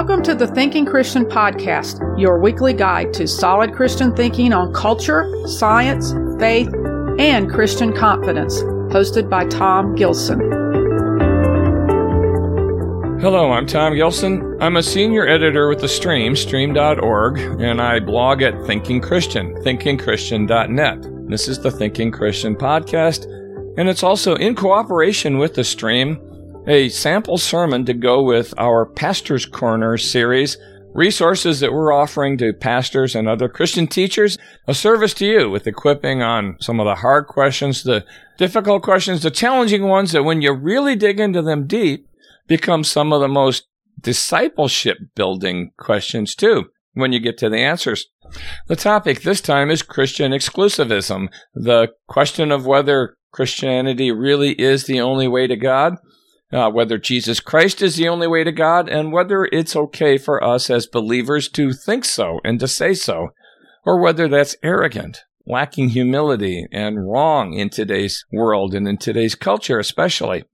Welcome to the Thinking Christian Podcast, your weekly guide to solid Christian thinking on culture, science, faith, and Christian confidence, hosted by Tom Gilson. Hello, I'm Tom Gilson. I'm a senior editor with The Stream, stream.org, and I blog at Thinking Christian, thinkingchristian.net. This is the Thinking Christian Podcast, and it's also in cooperation with The Stream a sample sermon to go with our Pastor's Corner series, resources that we're offering to pastors and other Christian teachers, a service to you with equipping on some of the hard questions, the difficult questions, the challenging ones that when you really dig into them deep, become some of the most discipleship building questions too, when you get to the answers. The topic this time is Christian exclusivism, the question of whether Christianity really is the only way to God uh, whether Jesus Christ is the only way to God, and whether it's okay for us as believers to think so and to say so, or whether that's arrogant, lacking humility, and wrong in today's world and in today's culture, especially.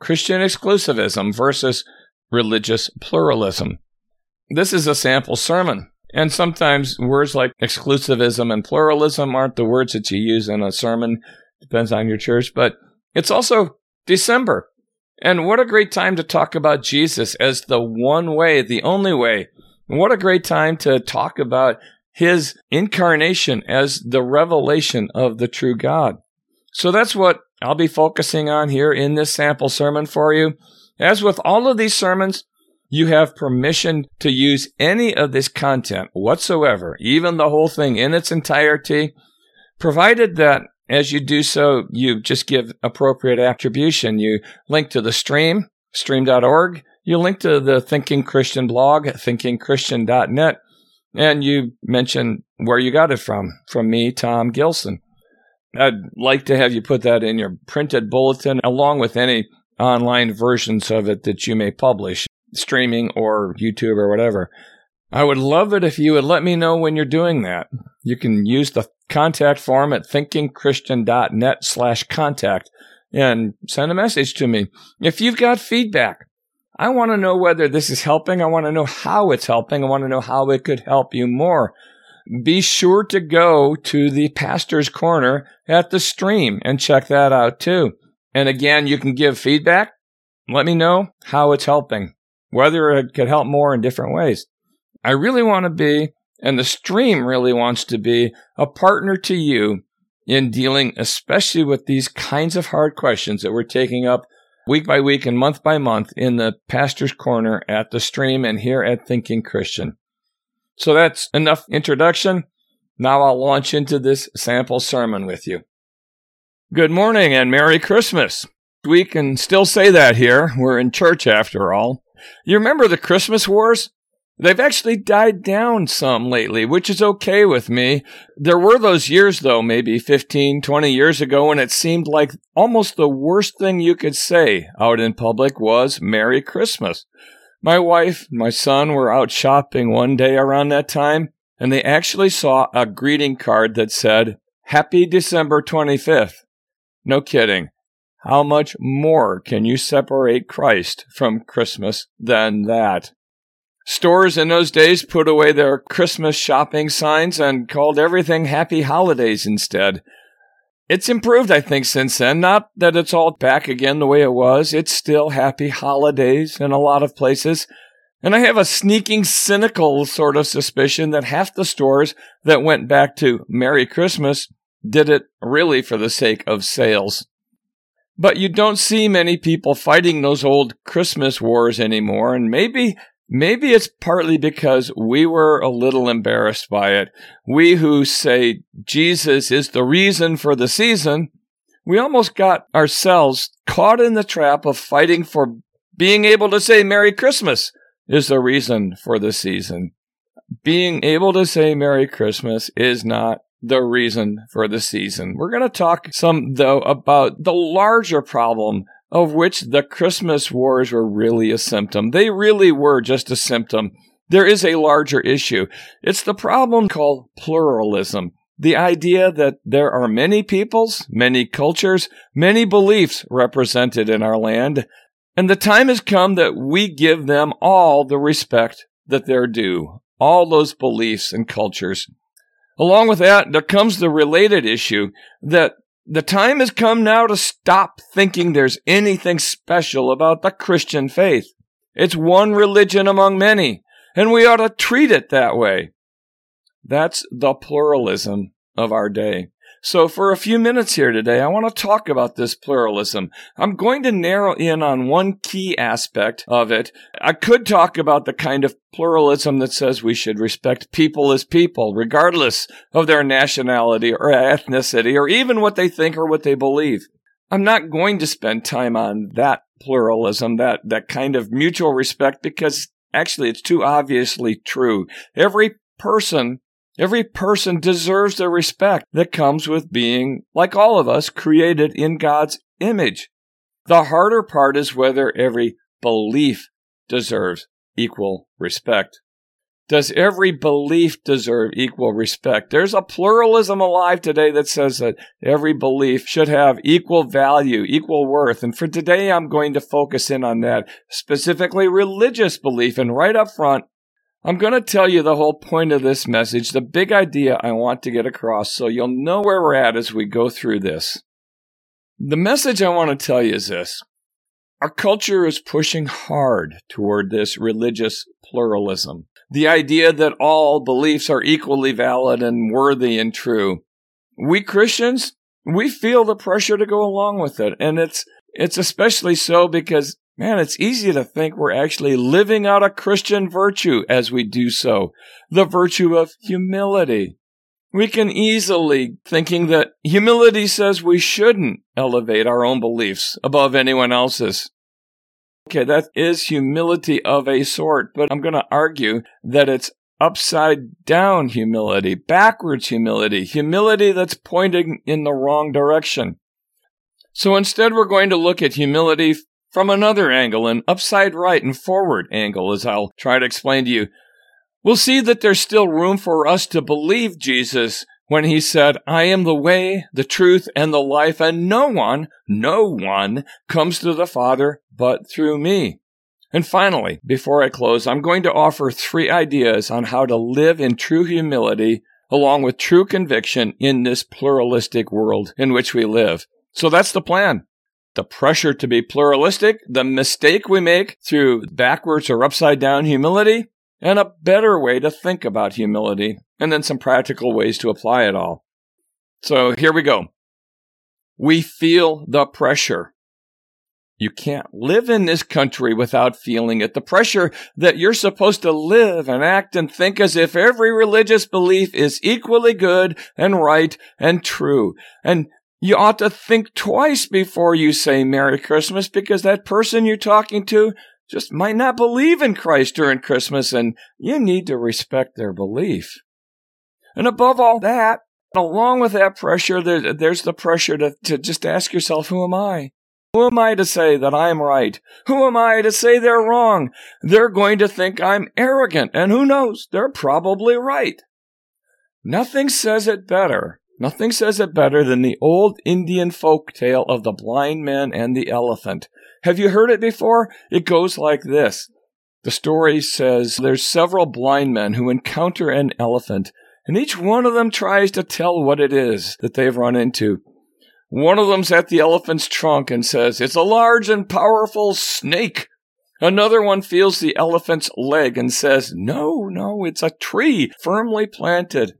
Christian exclusivism versus religious pluralism. This is a sample sermon. And sometimes words like exclusivism and pluralism aren't the words that you use in a sermon. Depends on your church. But it's also December. And what a great time to talk about Jesus as the one way, the only way. And what a great time to talk about his incarnation as the revelation of the true God. So that's what I'll be focusing on here in this sample sermon for you. As with all of these sermons, you have permission to use any of this content whatsoever, even the whole thing in its entirety, provided that as you do so, you just give appropriate attribution. You link to the stream, stream.org. You link to the Thinking Christian blog, thinkingchristian.net. And you mention where you got it from, from me, Tom Gilson. I'd like to have you put that in your printed bulletin along with any online versions of it that you may publish, streaming or YouTube or whatever. I would love it if you would let me know when you're doing that. You can use the contact form at thinkingchristian.net slash contact and send a message to me. If you've got feedback, I want to know whether this is helping. I want to know how it's helping. I want to know how it could help you more. Be sure to go to the pastor's corner at the stream and check that out too. And again, you can give feedback. Let me know how it's helping, whether it could help more in different ways. I really want to be, and the stream really wants to be, a partner to you in dealing especially with these kinds of hard questions that we're taking up week by week and month by month in the pastor's corner at the stream and here at Thinking Christian. So that's enough introduction. Now I'll launch into this sample sermon with you. Good morning and Merry Christmas. We can still say that here. We're in church after all. You remember the Christmas wars? They've actually died down some lately, which is okay with me. There were those years, though, maybe 15, 20 years ago, when it seemed like almost the worst thing you could say out in public was Merry Christmas. My wife, and my son were out shopping one day around that time, and they actually saw a greeting card that said, Happy December 25th. No kidding. How much more can you separate Christ from Christmas than that? Stores in those days put away their Christmas shopping signs and called everything Happy Holidays instead. It's improved, I think, since then. Not that it's all back again the way it was. It's still Happy Holidays in a lot of places. And I have a sneaking, cynical sort of suspicion that half the stores that went back to Merry Christmas did it really for the sake of sales. But you don't see many people fighting those old Christmas wars anymore, and maybe Maybe it's partly because we were a little embarrassed by it. We who say Jesus is the reason for the season, we almost got ourselves caught in the trap of fighting for being able to say Merry Christmas is the reason for the season. Being able to say Merry Christmas is not the reason for the season. We're going to talk some, though, about the larger problem of which the Christmas wars were really a symptom. They really were just a symptom. There is a larger issue. It's the problem called pluralism. The idea that there are many peoples, many cultures, many beliefs represented in our land, And the time has come that we give them all the respect that they're due, all those beliefs and cultures. Along with that, there comes the related issue that the time has come now to stop thinking there's anything special about the Christian faith. It's one religion among many, and we ought to treat it that way. That's the pluralism of our day. So for a few minutes here today, I want to talk about this pluralism. I'm going to narrow in on one key aspect of it. I could talk about the kind of pluralism that says we should respect people as people, regardless of their nationality or ethnicity or even what they think or what they believe. I'm not going to spend time on that pluralism, that, that kind of mutual respect, because actually it's too obviously true. Every person Every person deserves the respect that comes with being, like all of us, created in God's image. The harder part is whether every belief deserves equal respect. Does every belief deserve equal respect? There's a pluralism alive today that says that every belief should have equal value, equal worth. And for today, I'm going to focus in on that, specifically religious belief. And right up front, I'm going to tell you the whole point of this message, the big idea I want to get across, so you'll know where we're at as we go through this. The message I want to tell you is this. Our culture is pushing hard toward this religious pluralism. The idea that all beliefs are equally valid and worthy and true. We Christians, we feel the pressure to go along with it. And it's, it's especially so because Man, it's easy to think we're actually living out a Christian virtue as we do so. The virtue of humility. We can easily thinking that humility says we shouldn't elevate our own beliefs above anyone else's. Okay, that is humility of a sort, but I'm going to argue that it's upside down humility, backwards humility, humility that's pointing in the wrong direction. So instead, we're going to look at humility from another angle, an upside right and forward angle, as I'll try to explain to you, we'll see that there's still room for us to believe Jesus when he said, I am the way, the truth, and the life, and no one, no one comes to the Father but through me. And finally, before I close, I'm going to offer three ideas on how to live in true humility along with true conviction in this pluralistic world in which we live. So that's the plan the pressure to be pluralistic, the mistake we make through backwards or upside down humility, and a better way to think about humility, and then some practical ways to apply it all. So here we go. We feel the pressure. You can't live in this country without feeling it. The pressure that you're supposed to live and act and think as if every religious belief is equally good and right and true. And you ought to think twice before you say Merry Christmas because that person you're talking to just might not believe in Christ during Christmas and you need to respect their belief. And above all that, along with that pressure, there, there's the pressure to, to just ask yourself, who am I? Who am I to say that I'm right? Who am I to say they're wrong? They're going to think I'm arrogant, and who knows, they're probably right. Nothing says it better Nothing says it better than the old Indian folk tale of the blind man and the elephant. Have you heard it before? It goes like this. The story says there's several blind men who encounter an elephant, and each one of them tries to tell what it is that they've run into. One of them's at the elephant's trunk and says, It's a large and powerful snake. Another one feels the elephant's leg and says, No, no, it's a tree firmly planted.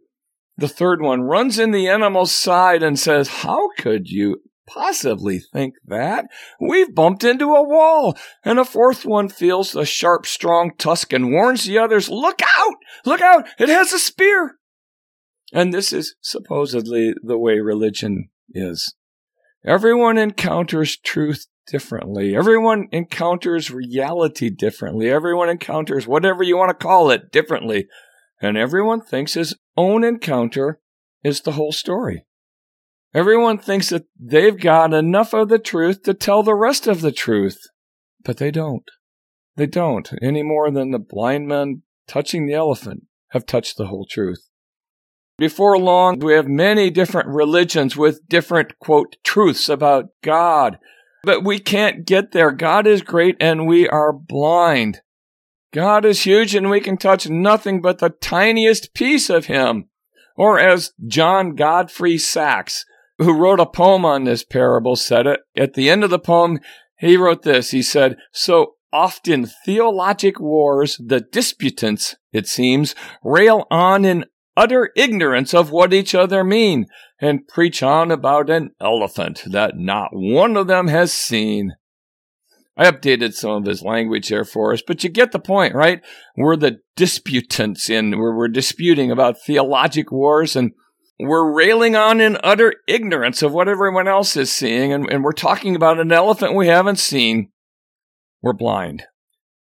The third one runs in the animal's side and says, How could you possibly think that? We've bumped into a wall. And a fourth one feels the sharp, strong tusk and warns the others, Look out! Look out! It has a spear! And this is supposedly the way religion is. Everyone encounters truth differently. Everyone encounters reality differently. Everyone encounters whatever you want to call it differently and everyone thinks his own encounter is the whole story. Everyone thinks that they've got enough of the truth to tell the rest of the truth, but they don't. They don't, any more than the blind men touching the elephant have touched the whole truth. Before long, we have many different religions with different, quote, truths about God. But we can't get there. God is great and we are blind. God is huge and we can touch nothing but the tiniest piece of him. Or as John Godfrey Saxe, who wrote a poem on this parable, said it, at the end of the poem, he wrote this. He said, So often theologic wars, the disputants, it seems, rail on in utter ignorance of what each other mean, and preach on about an elephant that not one of them has seen. I updated some of his language there for us, but you get the point, right? We're the disputants in, we're, we're disputing about theologic wars and we're railing on in utter ignorance of what everyone else is seeing, and, and we're talking about an elephant we haven't seen. We're blind.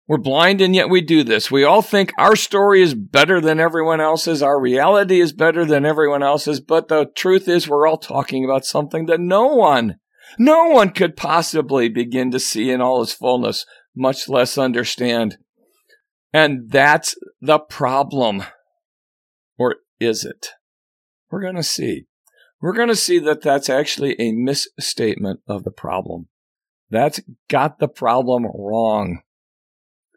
We're blind and yet we do this. We all think our story is better than everyone else's. Our reality is better than everyone else's. But the truth is we're all talking about something that no one, no one could possibly begin to see in all its fullness, much less understand. And that's the problem. Or is it? We're going to see. We're going to see that that's actually a misstatement of the problem. That's got the problem wrong.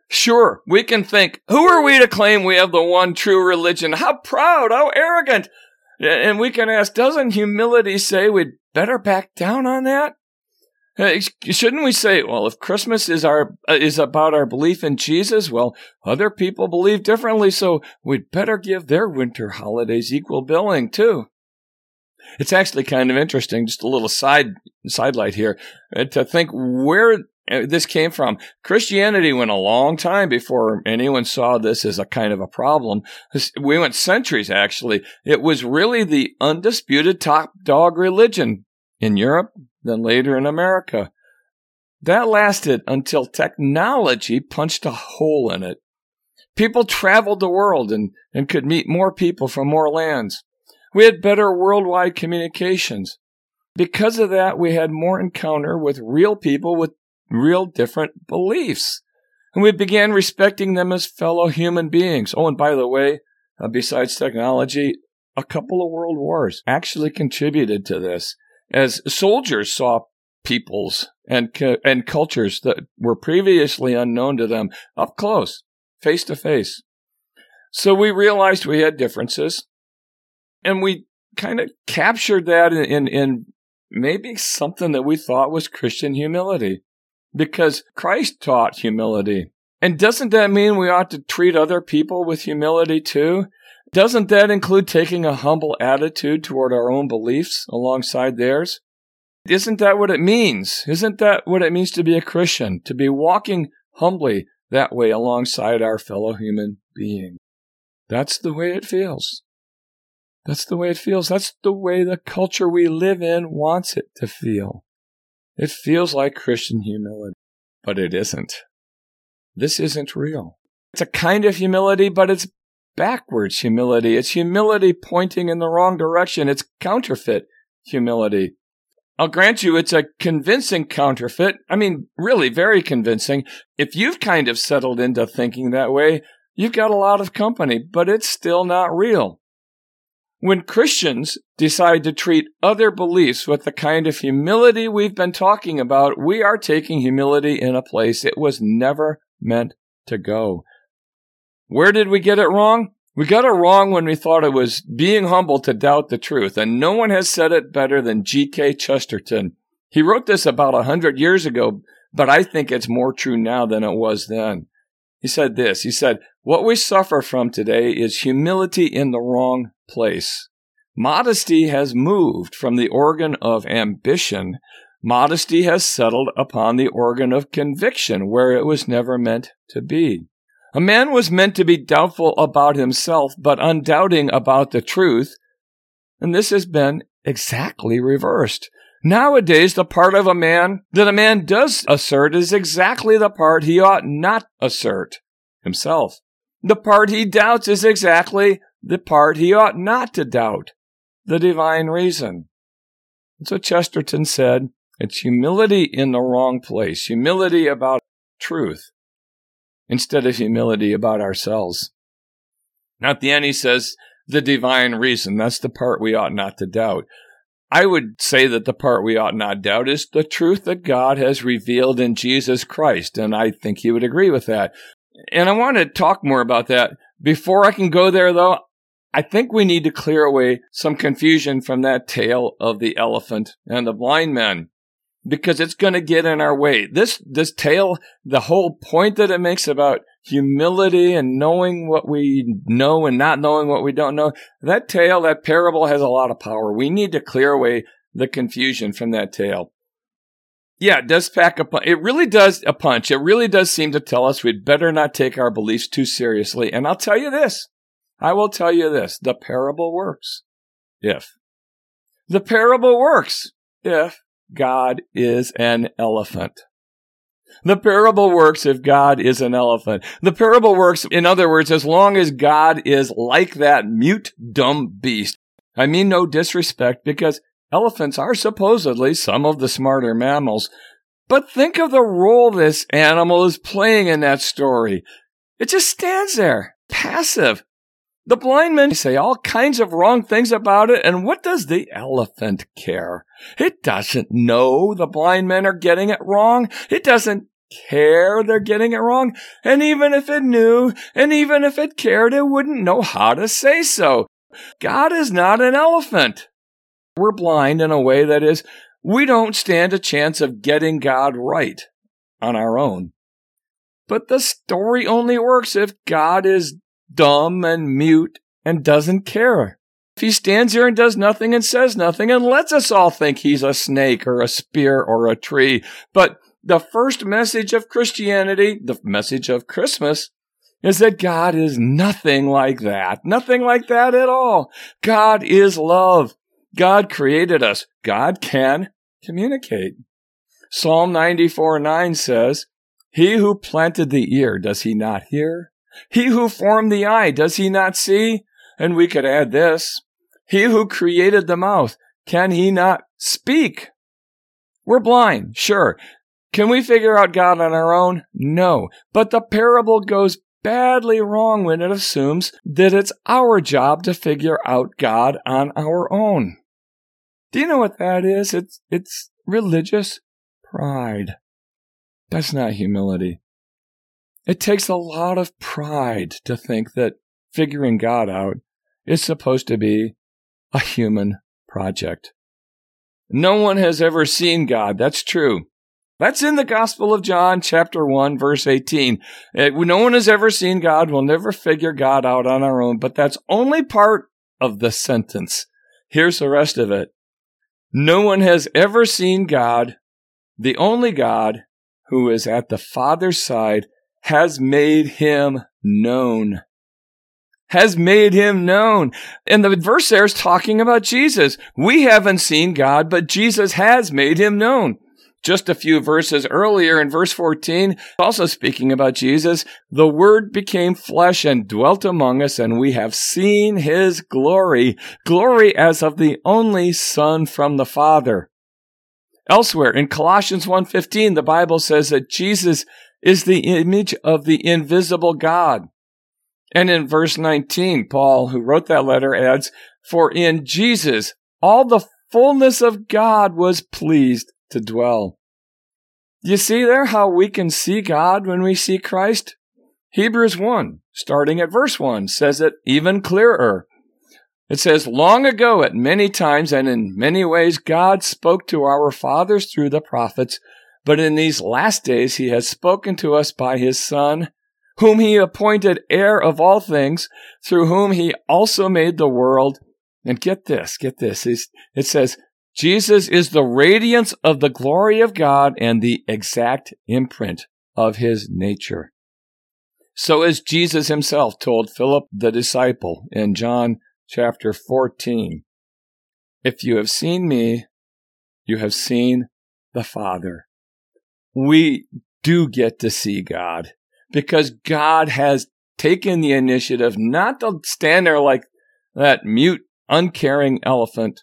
Sure, we can think, who are we to claim we have the one true religion? How proud, how arrogant. And we can ask, doesn't humility say we'd better back down on that? Shouldn't we say, well, if Christmas is our uh, is about our belief in Jesus, well, other people believe differently, so we'd better give their winter holidays equal billing too. It's actually kind of interesting, just a little side sidelight here, uh, to think where uh, Uh, this came from. Christianity went a long time before anyone saw this as a kind of a problem. We went centuries, actually. It was really the undisputed top dog religion in Europe, then later in America. That lasted until technology punched a hole in it. People traveled the world and, and could meet more people from more lands. We had better worldwide communications. Because of that, we had more encounter with real people with real different beliefs. And we began respecting them as fellow human beings. Oh, and by the way, uh, besides technology, a couple of world wars actually contributed to this as soldiers saw peoples and, and cultures that were previously unknown to them up close, face to face. So we realized we had differences and we kind of captured that in, in, in maybe something that we thought was Christian humility because Christ taught humility. And doesn't that mean we ought to treat other people with humility too? Doesn't that include taking a humble attitude toward our own beliefs alongside theirs? Isn't that what it means? Isn't that what it means to be a Christian? To be walking humbly that way alongside our fellow human being. That's the way it feels. That's the way it feels. That's the way the culture we live in wants it to feel. It feels like Christian humility, but it isn't. This isn't real. It's a kind of humility, but it's backwards humility. It's humility pointing in the wrong direction. It's counterfeit humility. I'll grant you it's a convincing counterfeit. I mean, really very convincing. If you've kind of settled into thinking that way, you've got a lot of company, but it's still not real. When Christians decide to treat other beliefs with the kind of humility we've been talking about, we are taking humility in a place it was never meant to go. Where did we get it wrong? We got it wrong when we thought it was being humble to doubt the truth, and no one has said it better than G.K. Chesterton. He wrote this about a hundred years ago, but I think it's more true now than it was then. He said this, he said, what we suffer from today is humility in the wrong place. Modesty has moved from the organ of ambition. Modesty has settled upon the organ of conviction where it was never meant to be. A man was meant to be doubtful about himself, but undoubting about the truth. And this has been exactly reversed. Nowadays, the part of a man that a man does assert is exactly the part he ought not assert himself. The part he doubts is exactly the part he ought not to doubt the divine reason. So Chesterton said it's humility in the wrong place, humility about truth, instead of humility about ourselves. At the end, he says the divine reason. That's the part we ought not to doubt. I would say that the part we ought not doubt is the truth that God has revealed in Jesus Christ. And I think he would agree with that. And I want to talk more about that. Before I can go there, though, I think we need to clear away some confusion from that tale of the elephant and the blind men because it's going to get in our way. This, this tale, the whole point that it makes about humility and knowing what we know and not knowing what we don't know, that tale, that parable has a lot of power. We need to clear away the confusion from that tale. Yeah, it does pack a punch. It really does a punch. It really does seem to tell us we'd better not take our beliefs too seriously. And I'll tell you this. I will tell you this. The parable works. If. The parable works. If God is an elephant. The parable works if God is an elephant. The parable works, in other words, as long as God is like that mute, dumb beast. I mean no disrespect because elephants are supposedly some of the smarter mammals. But think of the role this animal is playing in that story. It just stands there, passive, the blind men say all kinds of wrong things about it, and what does the elephant care? It doesn't know the blind men are getting it wrong. It doesn't care they're getting it wrong. And even if it knew, and even if it cared, it wouldn't know how to say so. God is not an elephant. We're blind in a way that is, we don't stand a chance of getting God right on our own. But the story only works if God is dumb and mute and doesn't care. If he stands here and does nothing and says nothing and lets us all think he's a snake or a spear or a tree. But the first message of Christianity, the message of Christmas, is that God is nothing like that. Nothing like that at all. God is love. God created us. God can communicate. Psalm 94 9 says, He who planted the ear, does he not hear? He who formed the eye, does he not see? And we could add this. He who created the mouth, can he not speak? We're blind, sure. Can we figure out God on our own? No. But the parable goes badly wrong when it assumes that it's our job to figure out God on our own. Do you know what that is? It's, it's religious pride. That's not humility. It takes a lot of pride to think that figuring God out is supposed to be a human project. No one has ever seen God. That's true. That's in the Gospel of John, chapter 1, verse 18. Uh, no one has ever seen God. We'll never figure God out on our own, but that's only part of the sentence. Here's the rest of it. No one has ever seen God, the only God who is at the Father's side has made him known. Has made him known. And the verse there is talking about Jesus. We haven't seen God, but Jesus has made him known. Just a few verses earlier in verse 14, also speaking about Jesus, the word became flesh and dwelt among us and we have seen his glory, glory as of the only son from the father. Elsewhere in Colossians 1:15 the Bible says that Jesus is the image of the invisible God. And in verse 19, Paul, who wrote that letter, adds, For in Jesus all the fullness of God was pleased to dwell. You see there how we can see God when we see Christ? Hebrews 1, starting at verse 1, says it even clearer. It says, Long ago, at many times and in many ways, God spoke to our fathers through the prophets. But in these last days he has spoken to us by his Son, whom he appointed heir of all things, through whom he also made the world. And get this, get this. It says, Jesus is the radiance of the glory of God and the exact imprint of his nature. So as Jesus himself told Philip the disciple in John chapter 14, if you have seen me, you have seen the Father we do get to see God because God has taken the initiative not to stand there like that mute, uncaring elephant.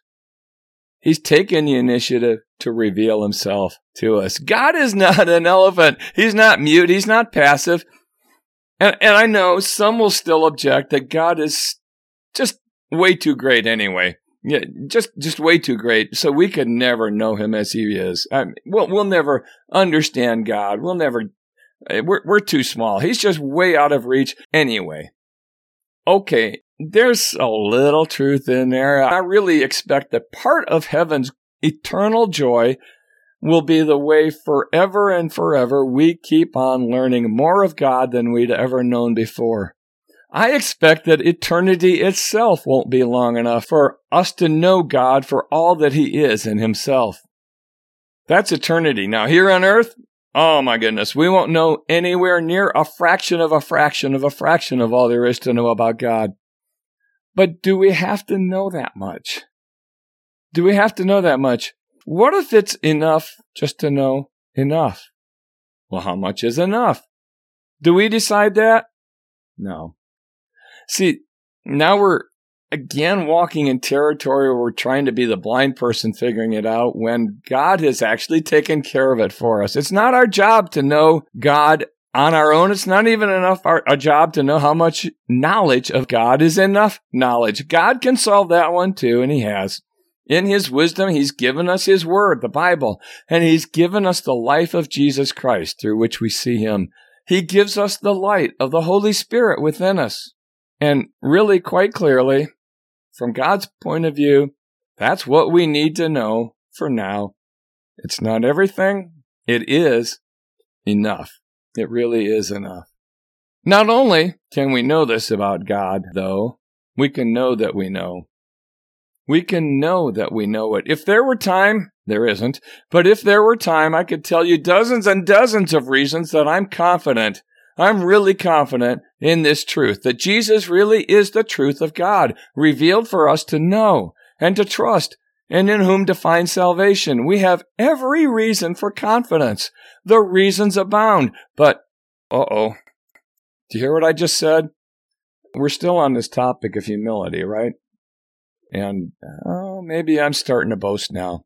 He's taken the initiative to reveal himself to us. God is not an elephant. He's not mute. He's not passive. And, and I know some will still object that God is just way too great anyway. Yeah, just just way too great. So we could never know him as he is. I mean, we'll we'll never understand God. We'll never. Eh, we're we're too small. He's just way out of reach anyway. Okay, there's a little truth in there. I really expect that part of heaven's eternal joy will be the way forever and forever we keep on learning more of God than we'd ever known before. I expect that eternity itself won't be long enough for us to know God for all that He is in Himself. That's eternity. Now, here on earth, oh my goodness, we won't know anywhere near a fraction of a fraction of a fraction of all there is to know about God. But do we have to know that much? Do we have to know that much? What if it's enough just to know enough? Well, how much is enough? Do we decide that? No. See, now we're again walking in territory where we're trying to be the blind person figuring it out when God has actually taken care of it for us. It's not our job to know God on our own. It's not even enough our, a job to know how much knowledge of God is enough knowledge. God can solve that one too, and He has. In His wisdom, He's given us His Word, the Bible, and He's given us the life of Jesus Christ through which we see Him. He gives us the light of the Holy Spirit within us. And really, quite clearly, from God's point of view, that's what we need to know for now. It's not everything. It is enough. It really is enough. Not only can we know this about God, though, we can know that we know. We can know that we know it. If there were time, there isn't, but if there were time, I could tell you dozens and dozens of reasons that I'm confident I'm really confident in this truth that Jesus really is the truth of God, revealed for us to know and to trust, and in whom to find salvation. We have every reason for confidence. The reasons abound. But, uh oh. Do you hear what I just said? We're still on this topic of humility, right? And, oh, maybe I'm starting to boast now.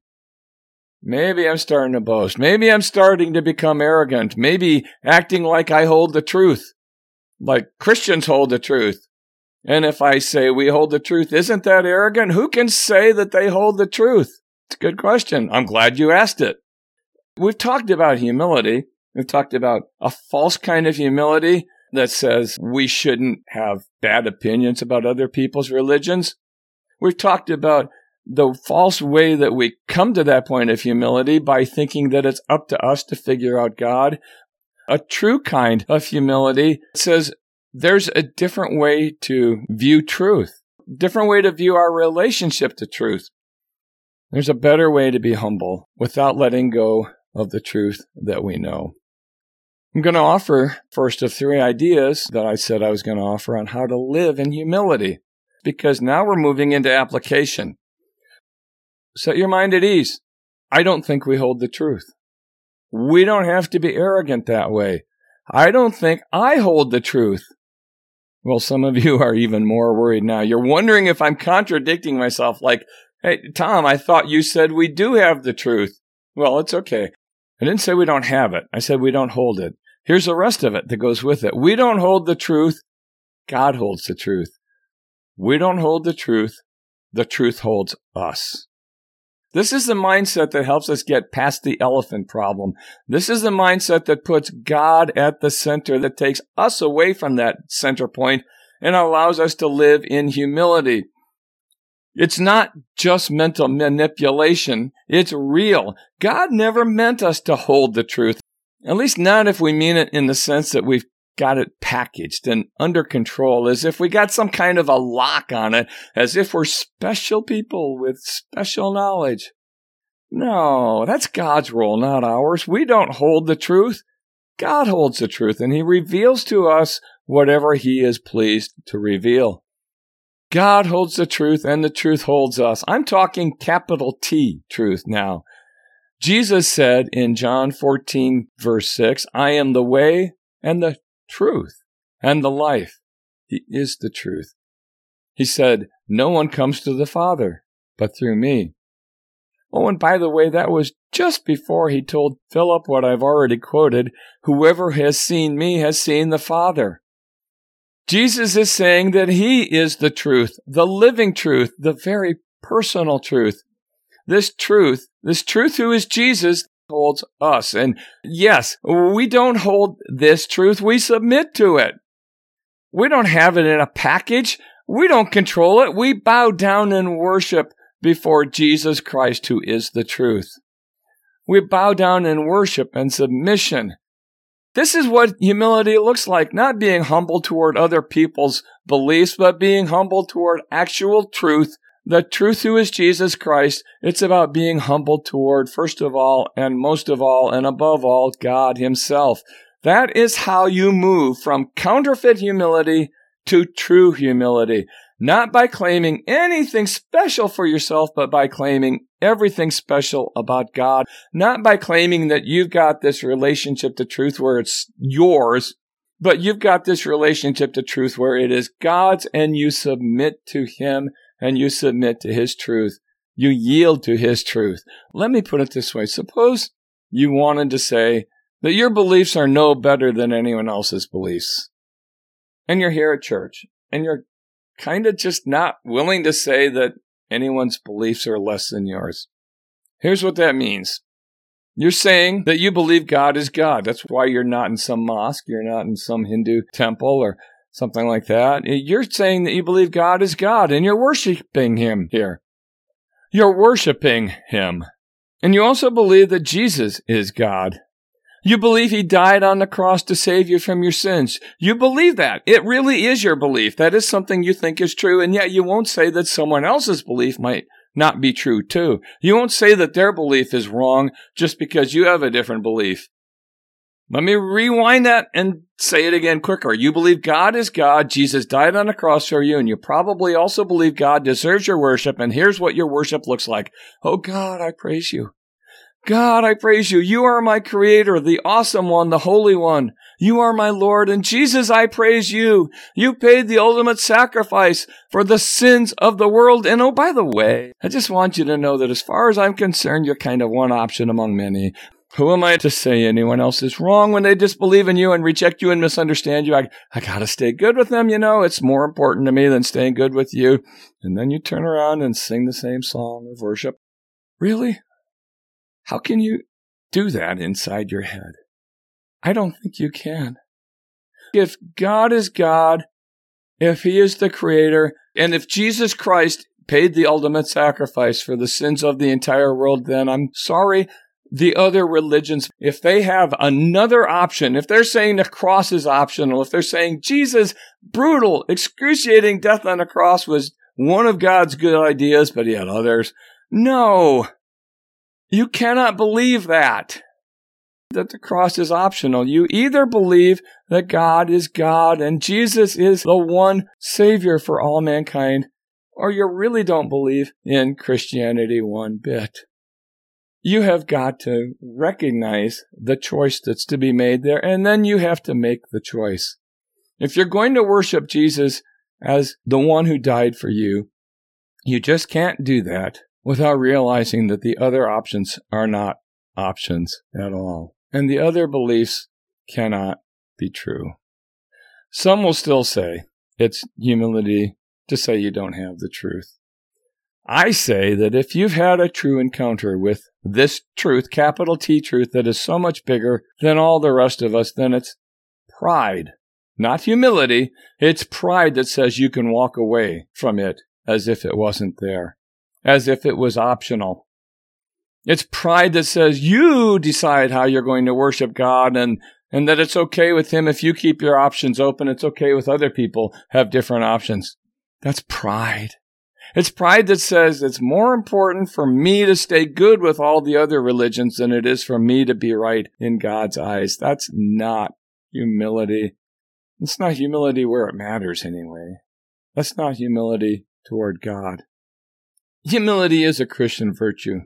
Maybe I'm starting to boast. Maybe I'm starting to become arrogant. Maybe acting like I hold the truth, like Christians hold the truth. And if I say we hold the truth, isn't that arrogant? Who can say that they hold the truth? It's a good question. I'm glad you asked it. We've talked about humility. We've talked about a false kind of humility that says we shouldn't have bad opinions about other people's religions. We've talked about the false way that we come to that point of humility by thinking that it's up to us to figure out God. A true kind of humility says there's a different way to view truth, different way to view our relationship to truth. There's a better way to be humble without letting go of the truth that we know. I'm going to offer first of three ideas that I said I was going to offer on how to live in humility because now we're moving into application. Set your mind at ease. I don't think we hold the truth. We don't have to be arrogant that way. I don't think I hold the truth. Well, some of you are even more worried now. You're wondering if I'm contradicting myself, like, hey, Tom, I thought you said we do have the truth. Well, it's okay. I didn't say we don't have it. I said we don't hold it. Here's the rest of it that goes with it. We don't hold the truth. God holds the truth. We don't hold the truth. The truth holds us. This is the mindset that helps us get past the elephant problem. This is the mindset that puts God at the center, that takes us away from that center point and allows us to live in humility. It's not just mental manipulation. It's real. God never meant us to hold the truth. At least not if we mean it in the sense that we've got it packaged and under control, as if we got some kind of a lock on it, as if we're special people with special knowledge. No, that's God's role, not ours. We don't hold the truth. God holds the truth, and He reveals to us whatever He is pleased to reveal. God holds the truth, and the truth holds us. I'm talking capital T truth now. Jesus said in John 14, verse 6, I am the way and the truth and the life. He is the truth. He said, No one comes to the Father but through me. Oh, and by the way, that was just before he told Philip what I've already quoted Whoever has seen me has seen the Father. Jesus is saying that he is the truth, the living truth, the very personal truth. This truth, this truth who is Jesus, holds us. And yes, we don't hold this truth. We submit to it. We don't have it in a package. We don't control it. We bow down and worship before Jesus Christ, who is the truth. We bow down in worship and submission. This is what humility looks like, not being humble toward other people's beliefs, but being humble toward actual truth the truth who is Jesus Christ, it's about being humble toward, first of all, and most of all, and above all, God Himself. That is how you move from counterfeit humility to true humility. Not by claiming anything special for yourself, but by claiming everything special about God. Not by claiming that you've got this relationship to truth where it's yours, but you've got this relationship to truth where it is God's and you submit to Him and you submit to His truth. You yield to His truth. Let me put it this way. Suppose you wanted to say that your beliefs are no better than anyone else's beliefs. And you're here at church and you're kind of just not willing to say that anyone's beliefs are less than yours. Here's what that means. You're saying that you believe God is God. That's why you're not in some mosque, you're not in some Hindu temple or something like that. Eh, you're saying that you believe God is God and you're worshiping Him here. You're worshiping Him. And you also believe that Jesus is God. You believe He died on the cross to save you from your sins. You believe that. It really is your belief. That is something you think is true, and yet you won't say that someone else's belief might not be true too. You won't say that their belief is wrong just because you have a different belief. Let me rewind that and say it again quicker. You believe God is God, Jesus died on the cross for you, and you probably also believe God deserves your worship, and here's what your worship looks like. Oh God, I praise you. God, I praise you. You are my creator, the awesome one, the holy one. You are my Lord, and Jesus, I praise you. You paid the ultimate sacrifice for the sins of the world. And oh, by the way, I just want you to know that as far as I'm concerned, you're kind of one option among many. Who am I to say anyone else is wrong when they disbelieve in you and reject you and misunderstand you? I, I gotta stay good with them, you know. It's more important to me than staying good with you. And then you turn around and sing the same song of worship. Really? How can you do that inside your head? I don't think you can. If God is God, if He is the Creator, and if Jesus Christ paid the ultimate sacrifice for the sins of the entire world, then I'm sorry, the other religions, if they have another option, if they're saying the cross is optional, if they're saying Jesus' brutal, excruciating death on the cross was one of God's good ideas, but he had others. No. You cannot believe that. That the cross is optional. You either believe that God is God and Jesus is the one Savior for all mankind, or you really don't believe in Christianity one bit you have got to recognize the choice that's to be made there, and then you have to make the choice. If you're going to worship Jesus as the one who died for you, you just can't do that without realizing that the other options are not options at all. And the other beliefs cannot be true. Some will still say it's humility to say you don't have the truth. I say that if you've had a true encounter with this truth, capital T truth, that is so much bigger than all the rest of us, then it's pride, not humility. It's pride that says you can walk away from it as if it wasn't there, as if it was optional. It's pride that says you decide how you're going to worship God and, and that it's okay with Him if you keep your options open. It's okay with other people have different options. That's pride. It's pride that says it's more important for me to stay good with all the other religions than it is for me to be right in God's eyes. That's not humility. It's not humility where it matters anyway. That's not humility toward God. Humility is a Christian virtue.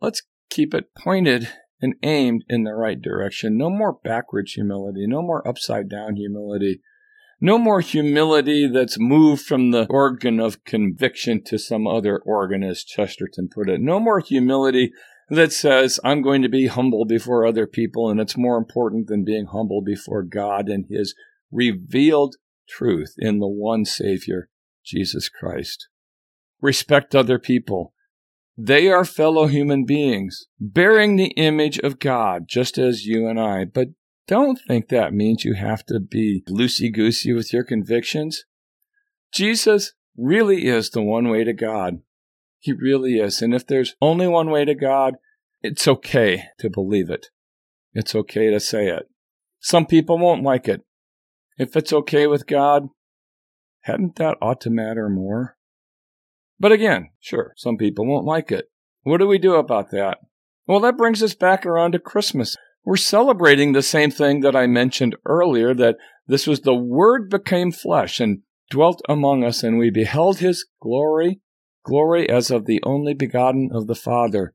Let's keep it pointed and aimed in the right direction. No more backwards humility. No more upside down humility. No more humility that's moved from the organ of conviction to some other organ, as Chesterton put it. No more humility that says, I'm going to be humble before other people, and it's more important than being humble before God and His revealed truth in the one Savior, Jesus Christ. respect other people. They are fellow human beings, bearing the image of God, just as you and I. But don't think that means you have to be loosey goosey with your convictions. Jesus really is the one way to God. He really is. And if there's only one way to God, it's okay to believe it. It's okay to say it. Some people won't like it. If it's okay with God, hadn't that ought to matter more? But again, sure, some people won't like it. What do we do about that? Well, that brings us back around to Christmas. We're celebrating the same thing that I mentioned earlier that this was the Word became flesh and dwelt among us, and we beheld his glory, glory as of the only begotten of the Father.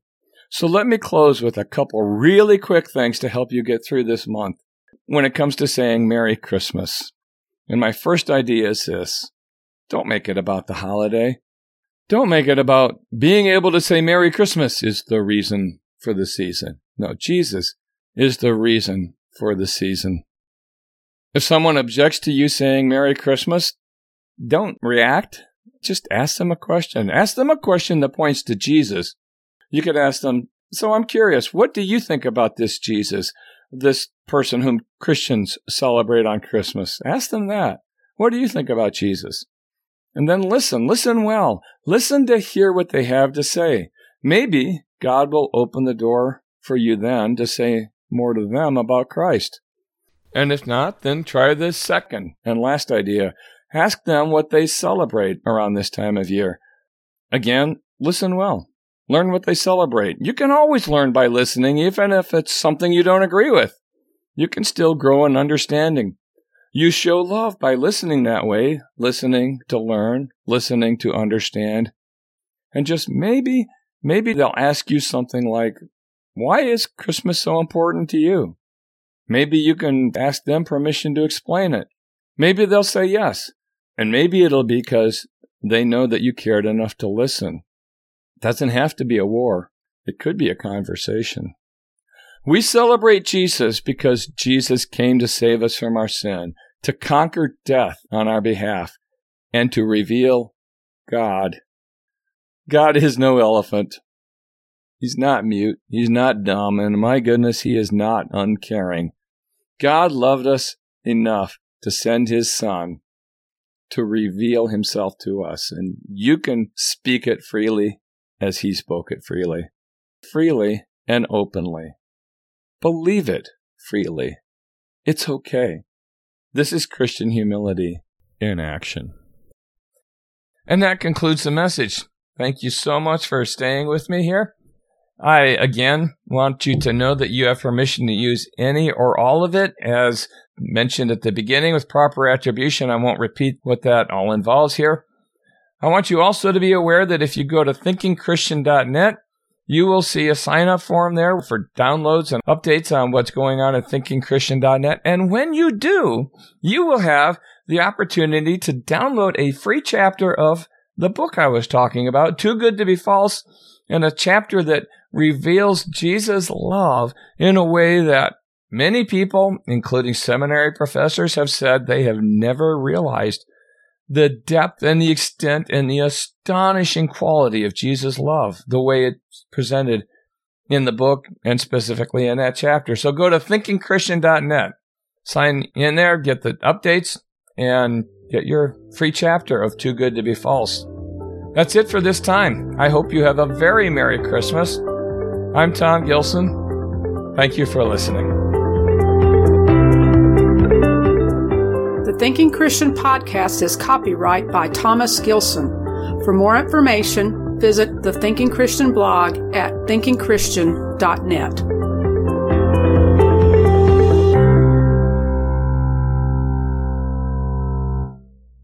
So let me close with a couple really quick things to help you get through this month when it comes to saying Merry Christmas. And my first idea is this don't make it about the holiday. Don't make it about being able to say Merry Christmas is the reason for the season. No, Jesus is the reason for the season. If someone objects to you saying Merry Christmas, don't react. Just ask them a question. Ask them a question that points to Jesus. You could ask them, So I'm curious, what do you think about this Jesus, this person whom Christians celebrate on Christmas? Ask them that. What do you think about Jesus? And then listen, listen well. Listen to hear what they have to say. Maybe God will open the door for you then to say more to them about Christ. And if not, then try this second and last idea. Ask them what they celebrate around this time of year. Again, listen well. Learn what they celebrate. You can always learn by listening, even if it's something you don't agree with. You can still grow in understanding. You show love by listening that way, listening to learn, listening to understand. And just maybe, maybe they'll ask you something like, why is Christmas so important to you? Maybe you can ask them permission to explain it. Maybe they'll say yes. And maybe it'll be because they know that you cared enough to listen. It doesn't have to be a war. It could be a conversation. We celebrate Jesus because Jesus came to save us from our sin, to conquer death on our behalf, and to reveal God. God is no elephant. He's not mute. He's not dumb. And my goodness, he is not uncaring. God loved us enough to send his son to reveal himself to us. And you can speak it freely as he spoke it freely, freely and openly. Believe it freely. It's okay. This is Christian humility in action. And that concludes the message. Thank you so much for staying with me here. I again want you to know that you have permission to use any or all of it as mentioned at the beginning with proper attribution. I won't repeat what that all involves here. I want you also to be aware that if you go to thinkingchristian.net, you will see a sign up form there for downloads and updates on what's going on at thinkingchristian.net. And when you do, you will have the opportunity to download a free chapter of the book I was talking about, Too Good to Be False, and a chapter that reveals Jesus' love in a way that many people, including seminary professors, have said they have never realized the depth and the extent and the astonishing quality of Jesus' love, the way it's presented in the book and specifically in that chapter. So go to thinkingchristian.net, sign in there, get the updates, and get your free chapter of Too Good to Be False. That's it for this time. I hope you have a very Merry Christmas. I'm Tom Gilson. Thank you for listening. The Thinking Christian podcast is copyright by Thomas Gilson. For more information, visit the Thinking Christian blog at thinkingchristian.net.